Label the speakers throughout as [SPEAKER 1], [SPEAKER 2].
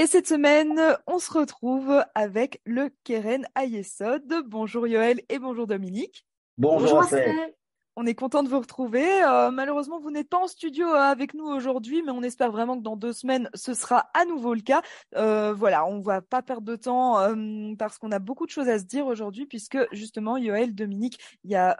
[SPEAKER 1] Et cette semaine, on se retrouve avec le Keren Ayesod. Bonjour Yoël et bonjour Dominique.
[SPEAKER 2] Bonjour, bonjour
[SPEAKER 1] on est content de vous retrouver. Euh, malheureusement, vous n'êtes pas en studio euh, avec nous aujourd'hui, mais on espère vraiment que dans deux semaines, ce sera à nouveau le cas. Euh, voilà, on va pas perdre de temps parce qu'on a beaucoup de choses à se dire aujourd'hui, puisque justement, Yoël, Dominique, il y a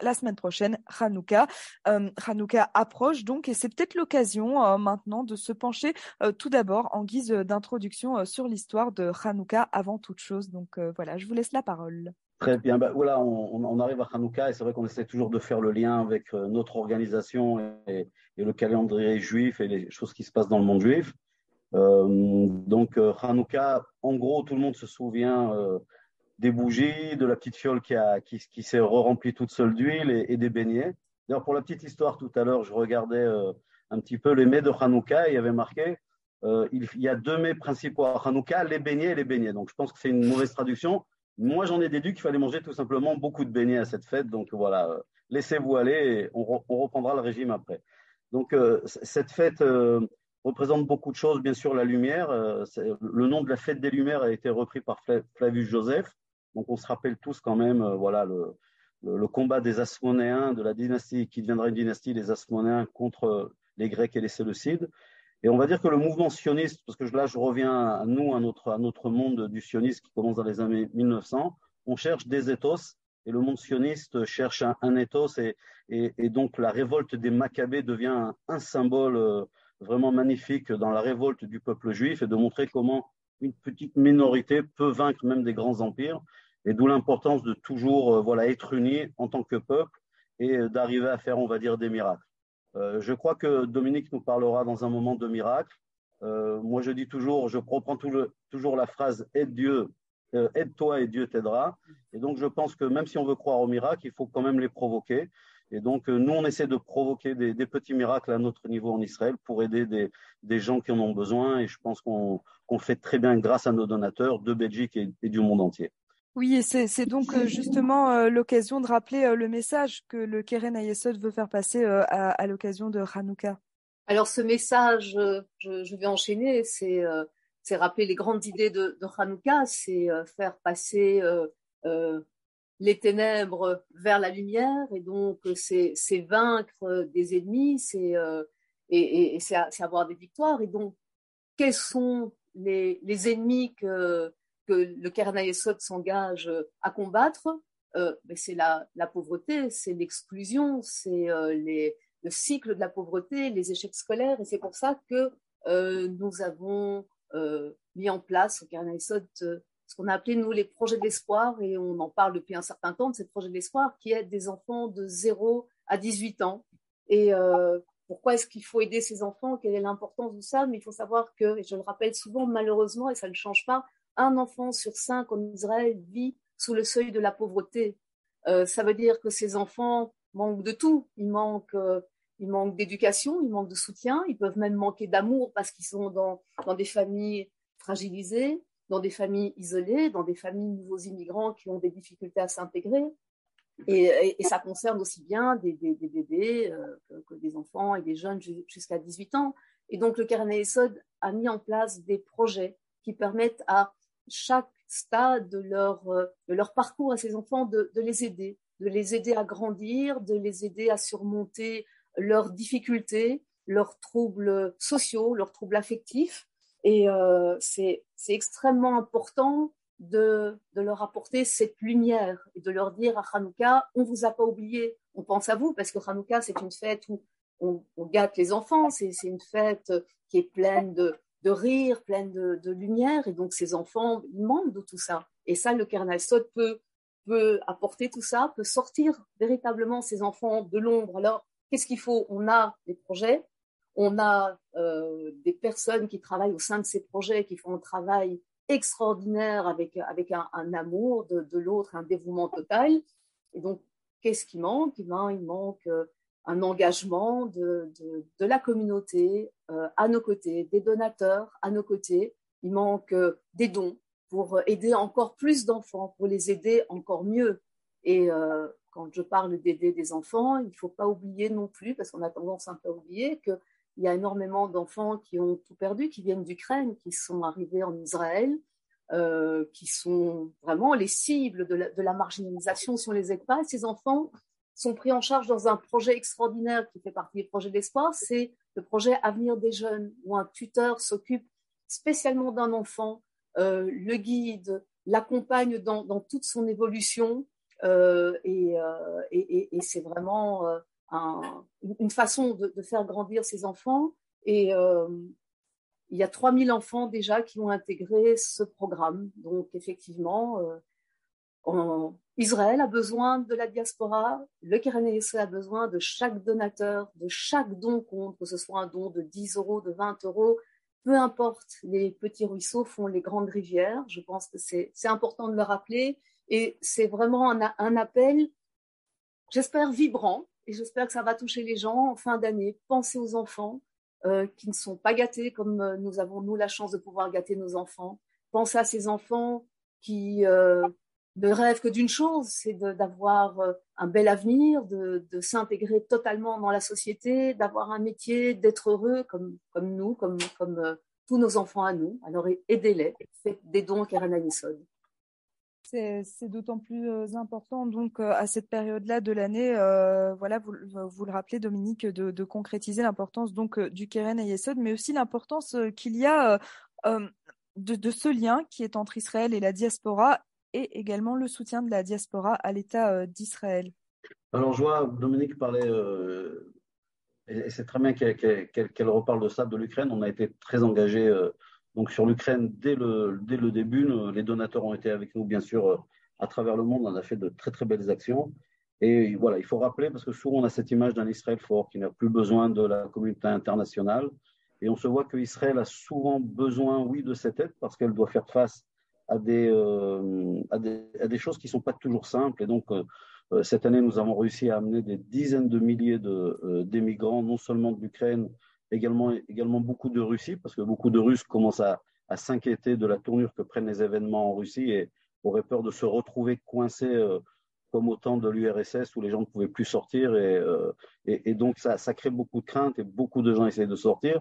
[SPEAKER 1] la semaine prochaine Hanouka. Hanouka approche donc, et c'est peut-être l'occasion maintenant de se pencher tout d'abord en guise d'introduction sur l'histoire de Hanouka avant toute chose. Donc voilà, je vous laisse la parole.
[SPEAKER 2] Très bien. Bah, voilà, on, arrive à Hanouka et c'est vrai qu'on essaie toujours de faire le lien avec euh, notre organisation et, le calendrier juif et les choses qui se passent dans le monde juif. Euh, donc, euh, Hanouka, en gros, tout le monde se souvient des bougies, de la petite fiole qui, qui, s'est remplie toute seule d'huile et, des beignets. D'ailleurs, pour la petite histoire, tout à l'heure, je regardais un petit peu les mets de Hanouka et il y avait marqué il, y a deux mets principaux à Hanouka, les beignets et les beignets. Donc, je pense que c'est une mauvaise traduction. Moi, j'en ai déduit qu'il fallait manger tout simplement beaucoup de beignets à cette fête. Donc voilà, euh, laissez-vous aller et on, reprendra le régime après. Donc euh, cette fête euh, représente beaucoup de choses. Bien sûr, la lumière. le nom de la fête des Lumières a été repris par Flavius Joseph. Donc on se rappelle tous quand même, voilà, le, combat des Asmonéens, de la dynastie qui deviendra une dynastie des Asmonéens contre les Grecs et les Séleucides. Et on va dire que le mouvement sioniste, parce que là je reviens à nous, à notre, monde du sionisme qui commence dans les années 1900, on cherche des ethos et le monde sioniste cherche un, ethos et, donc la révolte des Maccabées devient un, symbole euh, vraiment magnifique dans la révolte du peuple juif et de montrer comment une petite minorité peut vaincre même des grands empires et d'où l'importance de toujours euh, voilà être unis en tant que peuple et d'arriver à faire on va dire des miracles. Euh, je crois que Dominique nous parlera dans un moment de miracle. Euh, moi, je dis toujours, je reprends toujours la phrase aide Dieu, euh, aide-toi et Dieu t'aidera. Et donc, je pense que même si on veut croire au miracle, il faut quand même les provoquer. Et donc, nous, on essaie de provoquer des, petits miracles à notre niveau en Israël pour aider des, gens qui en ont besoin. Et je pense qu'on fait très bien grâce à nos donateurs de Belgique et du monde entier.
[SPEAKER 1] Oui, et c'est donc euh, justement euh, l'occasion de rappeler euh, le message que le Keren Ayesod veut faire passer à, l'occasion de Hanouka.
[SPEAKER 3] Alors ce message, je, vais enchaîner, c'est rappeler les grandes idées de, de Hanouka, c'est faire passer les ténèbres vers la lumière, et donc c'est vaincre des ennemis, c'est et, et, avoir des victoires. Et donc, quels sont les, les ennemis que que le Kernaïsot s'engage euh, à combattre, euh, c'est la, pauvreté, c'est l'exclusion, c'est euh, le cycle de la pauvreté, les échecs scolaires, et c'est pour ça que nous avons mis en place au Kernaïsot ce qu'on a appelé, nous, les projets de l'espoir, et on en parle depuis un certain temps de ces projets de l'espoir qui aident des enfants de 0 à 18 ans. Et pourquoi est-ce qu'il faut aider ces enfants? Quelle est l'importance de ça? Mais il faut savoir que, et je le rappelle souvent, malheureusement, et ça ne change pas, un enfant sur cinq en Israël vit sous le seuil de la pauvreté. Euh, ça veut dire que ces enfants manquent de tout. Ils manquent, euh, ils manquent d'éducation, ils manquent de soutien, ils peuvent même manquer d'amour parce qu'ils sont dans, dans des familles fragilisées, dans des familles isolées, dans des familles nouveaux immigrants qui ont des difficultés à s'intégrer. Et, ça concerne aussi bien des, bébés euh, que, des enfants et des jeunes jusqu'à 18 ans. Et donc le Carnet Essod a mis en place des projets qui permettent à chaque stade de leur, euh, de leur parcours à ces enfants, de, les aider, de les aider à grandir, de les aider à surmonter leurs difficultés, leurs troubles sociaux, leurs troubles affectifs. Et euh, c'est extrêmement important de, leur apporter cette lumière et de leur dire à Hanouka, on vous a pas oublié, on pense à vous, parce que Hanouka, c'est une fête où on gâte les enfants, c'est une fête qui est pleine de, de rire, pleine de, lumière. Et donc, ces enfants, ils manquent de tout ça. Et ça, le kernel Sod peut, apporter tout ça, peut sortir véritablement ces enfants de l'ombre. Alors, qu'est-ce qu'il faut? On a des projets, on a euh, des personnes qui travaillent au sein de ces projets, qui font un travail extraordinaire avec, un, amour de, de l'autre, un dévouement total. Et donc, qu'est-ce qui manque? Eh ben, Il manque euh, un engagement de, la communauté euh, à nos côtés, des donateurs à nos côtés. Il manque euh, des dons pour aider encore plus d'enfants, pour les aider encore mieux. Et euh, quand je parle d'aider des enfants, il ne faut pas oublier non plus, parce qu'on a tendance un peu à oublier, que il y a énormément d'enfants qui ont tout perdu, qui viennent d'Ukraine, qui sont arrivés en Israël, qui sont vraiment les cibles de la, marginalisation sur les ECPA. Ces enfants sont pris en charge dans un projet extraordinaire qui fait partie des projets d'espoir, c'est le projet Avenir des jeunes, où un tuteur s'occupe spécialement d'un enfant, euh, le guide, l'accompagne dans, toute son évolution, euh, et, c'est vraiment une façon de, de, faire grandir ces enfants. Et il y a 3000 enfants déjà qui ont intégré ce programme. Donc, effectivement, euh, Israël a besoin de la diaspora, le Keren a besoin de chaque donateur, de chaque don compte, que ce soit un don de 10 euros, de 20 euros, peu importe, les petits ruisseaux font les grandes rivières. Je pense que c'est important de le rappeler. Et c'est vraiment un, un appel, j'espère, vibrant. Et j'espère que ça va toucher les gens en fin d'année. Pensez aux enfants, euh, qui ne sont pas gâtés comme euh, nous avons, nous, la chance de pouvoir gâter nos enfants. Pensez à ces enfants qui euh, ne rêvent que d'une chose, c'est d'avoir un bel avenir, de, s'intégrer totalement dans la société, d'avoir un métier, d'être heureux comme, comme nous, comme, comme tous nos enfants à nous. Alors aidez-les, faites des dons Karen
[SPEAKER 1] c'est d'autant plus euh, important donc euh, à cette période-là de l'année, euh, voilà, vous, vous, le rappelez Dominique, de, de concrétiser l'importance donc du Keren et Yesod, mais aussi l'importance qu'il y a de, de, ce lien qui est entre Israël et la diaspora et également le soutien de la diaspora à l'État d'Israël.
[SPEAKER 2] Alors je vois Dominique parler, et c'est très bien qu'elle reparle de ça, de l'Ukraine. On a été très engagé donc sur l'Ukraine, dès le, dès le début, les donateurs ont été avec nous, bien sûr, euh, à travers le monde. On a fait de très très belles actions. Et voilà, il faut rappeler, parce que souvent on a cette image d'un Israël fort qui n'a plus besoin de la communauté internationale. Et on se voit qu'Israël a souvent besoin, oui, de cette aide, parce qu'elle doit faire face à des, euh, à des, à des, choses qui ne sont pas toujours simples. Et donc, euh, cette année, nous avons réussi à amener des dizaines de milliers d'émigrants, non seulement de l'Ukraine, également, également beaucoup de Russie, parce que beaucoup de Russes commencent à, s'inquiéter de la tournure que prennent les événements en Russie et auraient peur de se retrouver coincés euh, comme au temps de l'URSS où les gens ne pouvaient plus sortir. Et, euh, et, donc, ça, ça, crée beaucoup de craintes et beaucoup de gens essayent de sortir.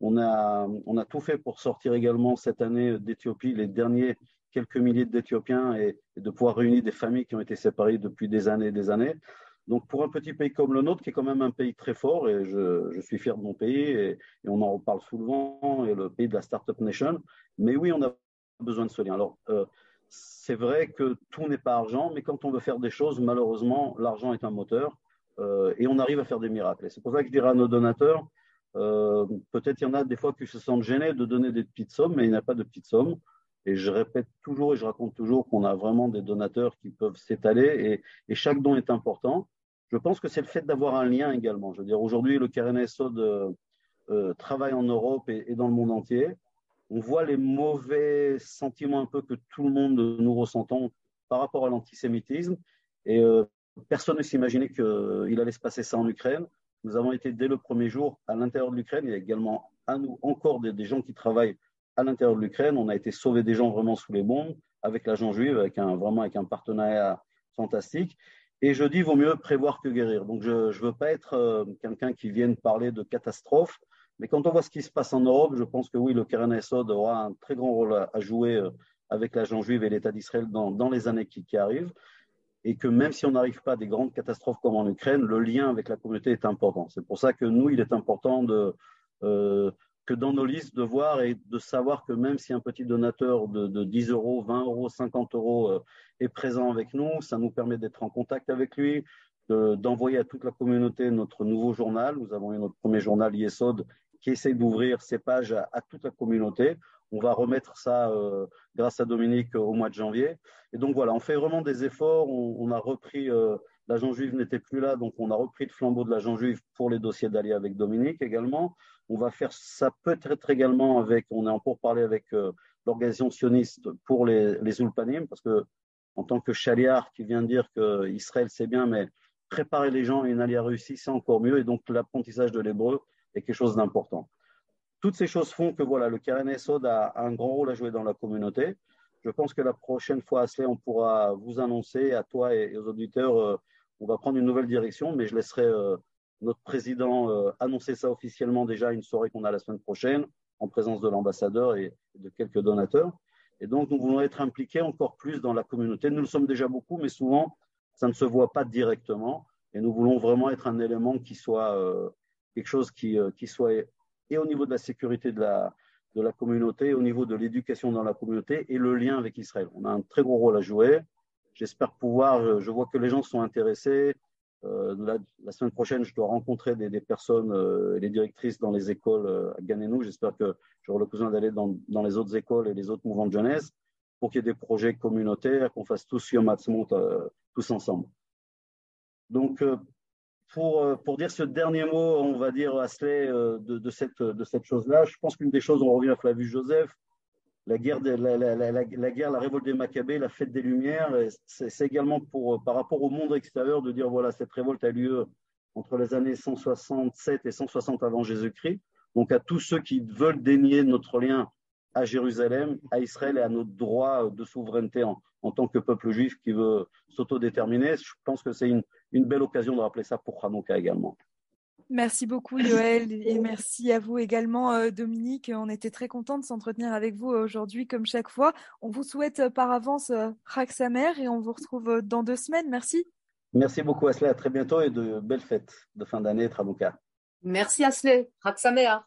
[SPEAKER 2] On a, on a tout fait pour sortir également cette année d'Éthiopie les derniers quelques milliers d'Éthiopiens et, de pouvoir réunir des familles qui ont été séparées depuis des années et des années. Donc pour un petit pays comme le nôtre, qui est quand même un pays très fort, et je, suis fier de mon pays, et, on en reparle souvent, et le pays de la Startup Nation, mais oui, on a besoin de ce lien. Alors, euh, c'est vrai que tout n'est pas argent, mais quand on veut faire des choses, malheureusement, l'argent est un moteur, euh, et on arrive à faire des miracles. Et c'est pour ça que je dirais à nos donateurs, euh, peut-être il y en a des fois qui se sentent gênés de donner des petites sommes, mais il n'y a pas de petites sommes. Et je répète toujours et je raconte toujours qu'on a vraiment des donateurs qui peuvent s'étaler et, chaque don est important. Je pense que c'est le fait d'avoir un lien également. Je veux dire, aujourd'hui, le KRNSO euh, euh, travaille en Europe et, dans le monde entier. On voit les mauvais sentiments un peu que tout le monde nous ressentons par rapport à l'antisémitisme. Et euh, personne ne s'imaginait qu'il allait se passer ça en Ukraine. Nous avons été dès le premier jour à l'intérieur de l'Ukraine. Il y a également à nous encore des, gens qui travaillent à l'intérieur de l'Ukraine. On a été sauver des gens vraiment sous les bombes avec l'agent juive, avec un, vraiment avec un partenariat fantastique. Et je dis, vaut mieux prévoir que guérir. Donc, je ne veux pas être euh, quelqu'un qui vienne parler de catastrophe, mais quand on voit ce qui se passe en Europe, je pense que oui, le Keren Esod aura un très grand rôle à, jouer euh, avec l'agent juive et l'État d'Israël dans, les années qui, arrivent. Et que même si on n'arrive pas à des grandes catastrophes comme en Ukraine, le lien avec la communauté est important. C'est pour ça que nous, il est important euh, que dans nos listes de voir et de savoir que même si un petit donateur de, de 10 euros, 20 euros, 50 euros euh, est présent avec nous, ça nous permet d'être en contact avec lui, d'envoyer à toute la communauté notre nouveau journal. Nous avons eu notre premier journal Yesod qui essaie d'ouvrir ses pages à, toute la communauté. On va remettre ça euh, grâce à Dominique au mois de janvier. Et donc voilà, on fait vraiment des efforts. On, a repris, euh, l'agent juif n'était plus là, donc on a repris le flambeau de l'agent juif pour les dossiers d'Ali avec Dominique également. On va faire ça peut-être également avec, on est en parler avec euh, l'organisation sioniste pour les, les Ulpanim, parce que en tant que chaliar qui vient dire que Israël c'est bien, mais préparer les gens à une alliance réussie, c'est encore mieux. Et donc l'apprentissage de l'hébreu est quelque chose d'important. Toutes ces choses font que voilà, le Karen Esod a un grand rôle à jouer dans la communauté. Je pense que la prochaine fois, Asley, on pourra vous annoncer à toi et aux auditeurs, euh, on va prendre une nouvelle direction, mais je laisserai euh, notre président annonçait ça officiellement déjà une soirée qu'on a la semaine prochaine, en présence de l'ambassadeur et de quelques donateurs. Et donc, nous voulons être impliqués encore plus dans la communauté. Nous le sommes déjà beaucoup, mais souvent, ça ne se voit pas directement. Et nous voulons vraiment être un élément qui soit quelque chose qui, qui soit et au niveau de la sécurité de la, de la communauté, au niveau de l'éducation dans la communauté et le lien avec Israël. On a un très gros rôle à jouer. J'espère pouvoir, je vois que les gens sont intéressés. Euh, la, semaine prochaine, je dois rencontrer des, personnes, euh, les directrices dans les écoles euh, à Ganenou. J'espère que j'aurai l'occasion d'aller dans, dans, les autres écoles et les autres mouvements de jeunesse pour qu'il y ait des projets communautaires, qu'on fasse tous Yom euh, tous ensemble. Donc, euh, pour, euh, pour dire ce dernier mot, on va dire, Asley, euh, de, de cette, de cette chose-là, je pense qu'une des choses, on revient à Flavius Joseph, la guerre, la, guerre, la révolte des Maccabées, la fête des Lumières, c'est également pour, euh, par rapport au monde extérieur de dire, voilà, cette révolte a lieu entre les années 167 et 160 avant Jésus-Christ. Donc à tous ceux qui veulent dénier notre lien à Jérusalem, à Israël et à notre droit de souveraineté en, en tant que peuple juif qui veut s'autodéterminer. Je pense que c'est une, une, belle occasion de rappeler ça pour Hanouka également.
[SPEAKER 1] Merci beaucoup Yoël et merci à vous également euh, Dominique. On était très contents de s'entretenir avec vous aujourd'hui comme chaque fois. On vous souhaite euh, par avance Chag Samer et on vous retrouve dans deux semaines. Merci.
[SPEAKER 2] Merci beaucoup Asley, à très bientôt et de belles fêtes de fin d'année Hanouka.
[SPEAKER 3] Merci Asley, Chag Samer.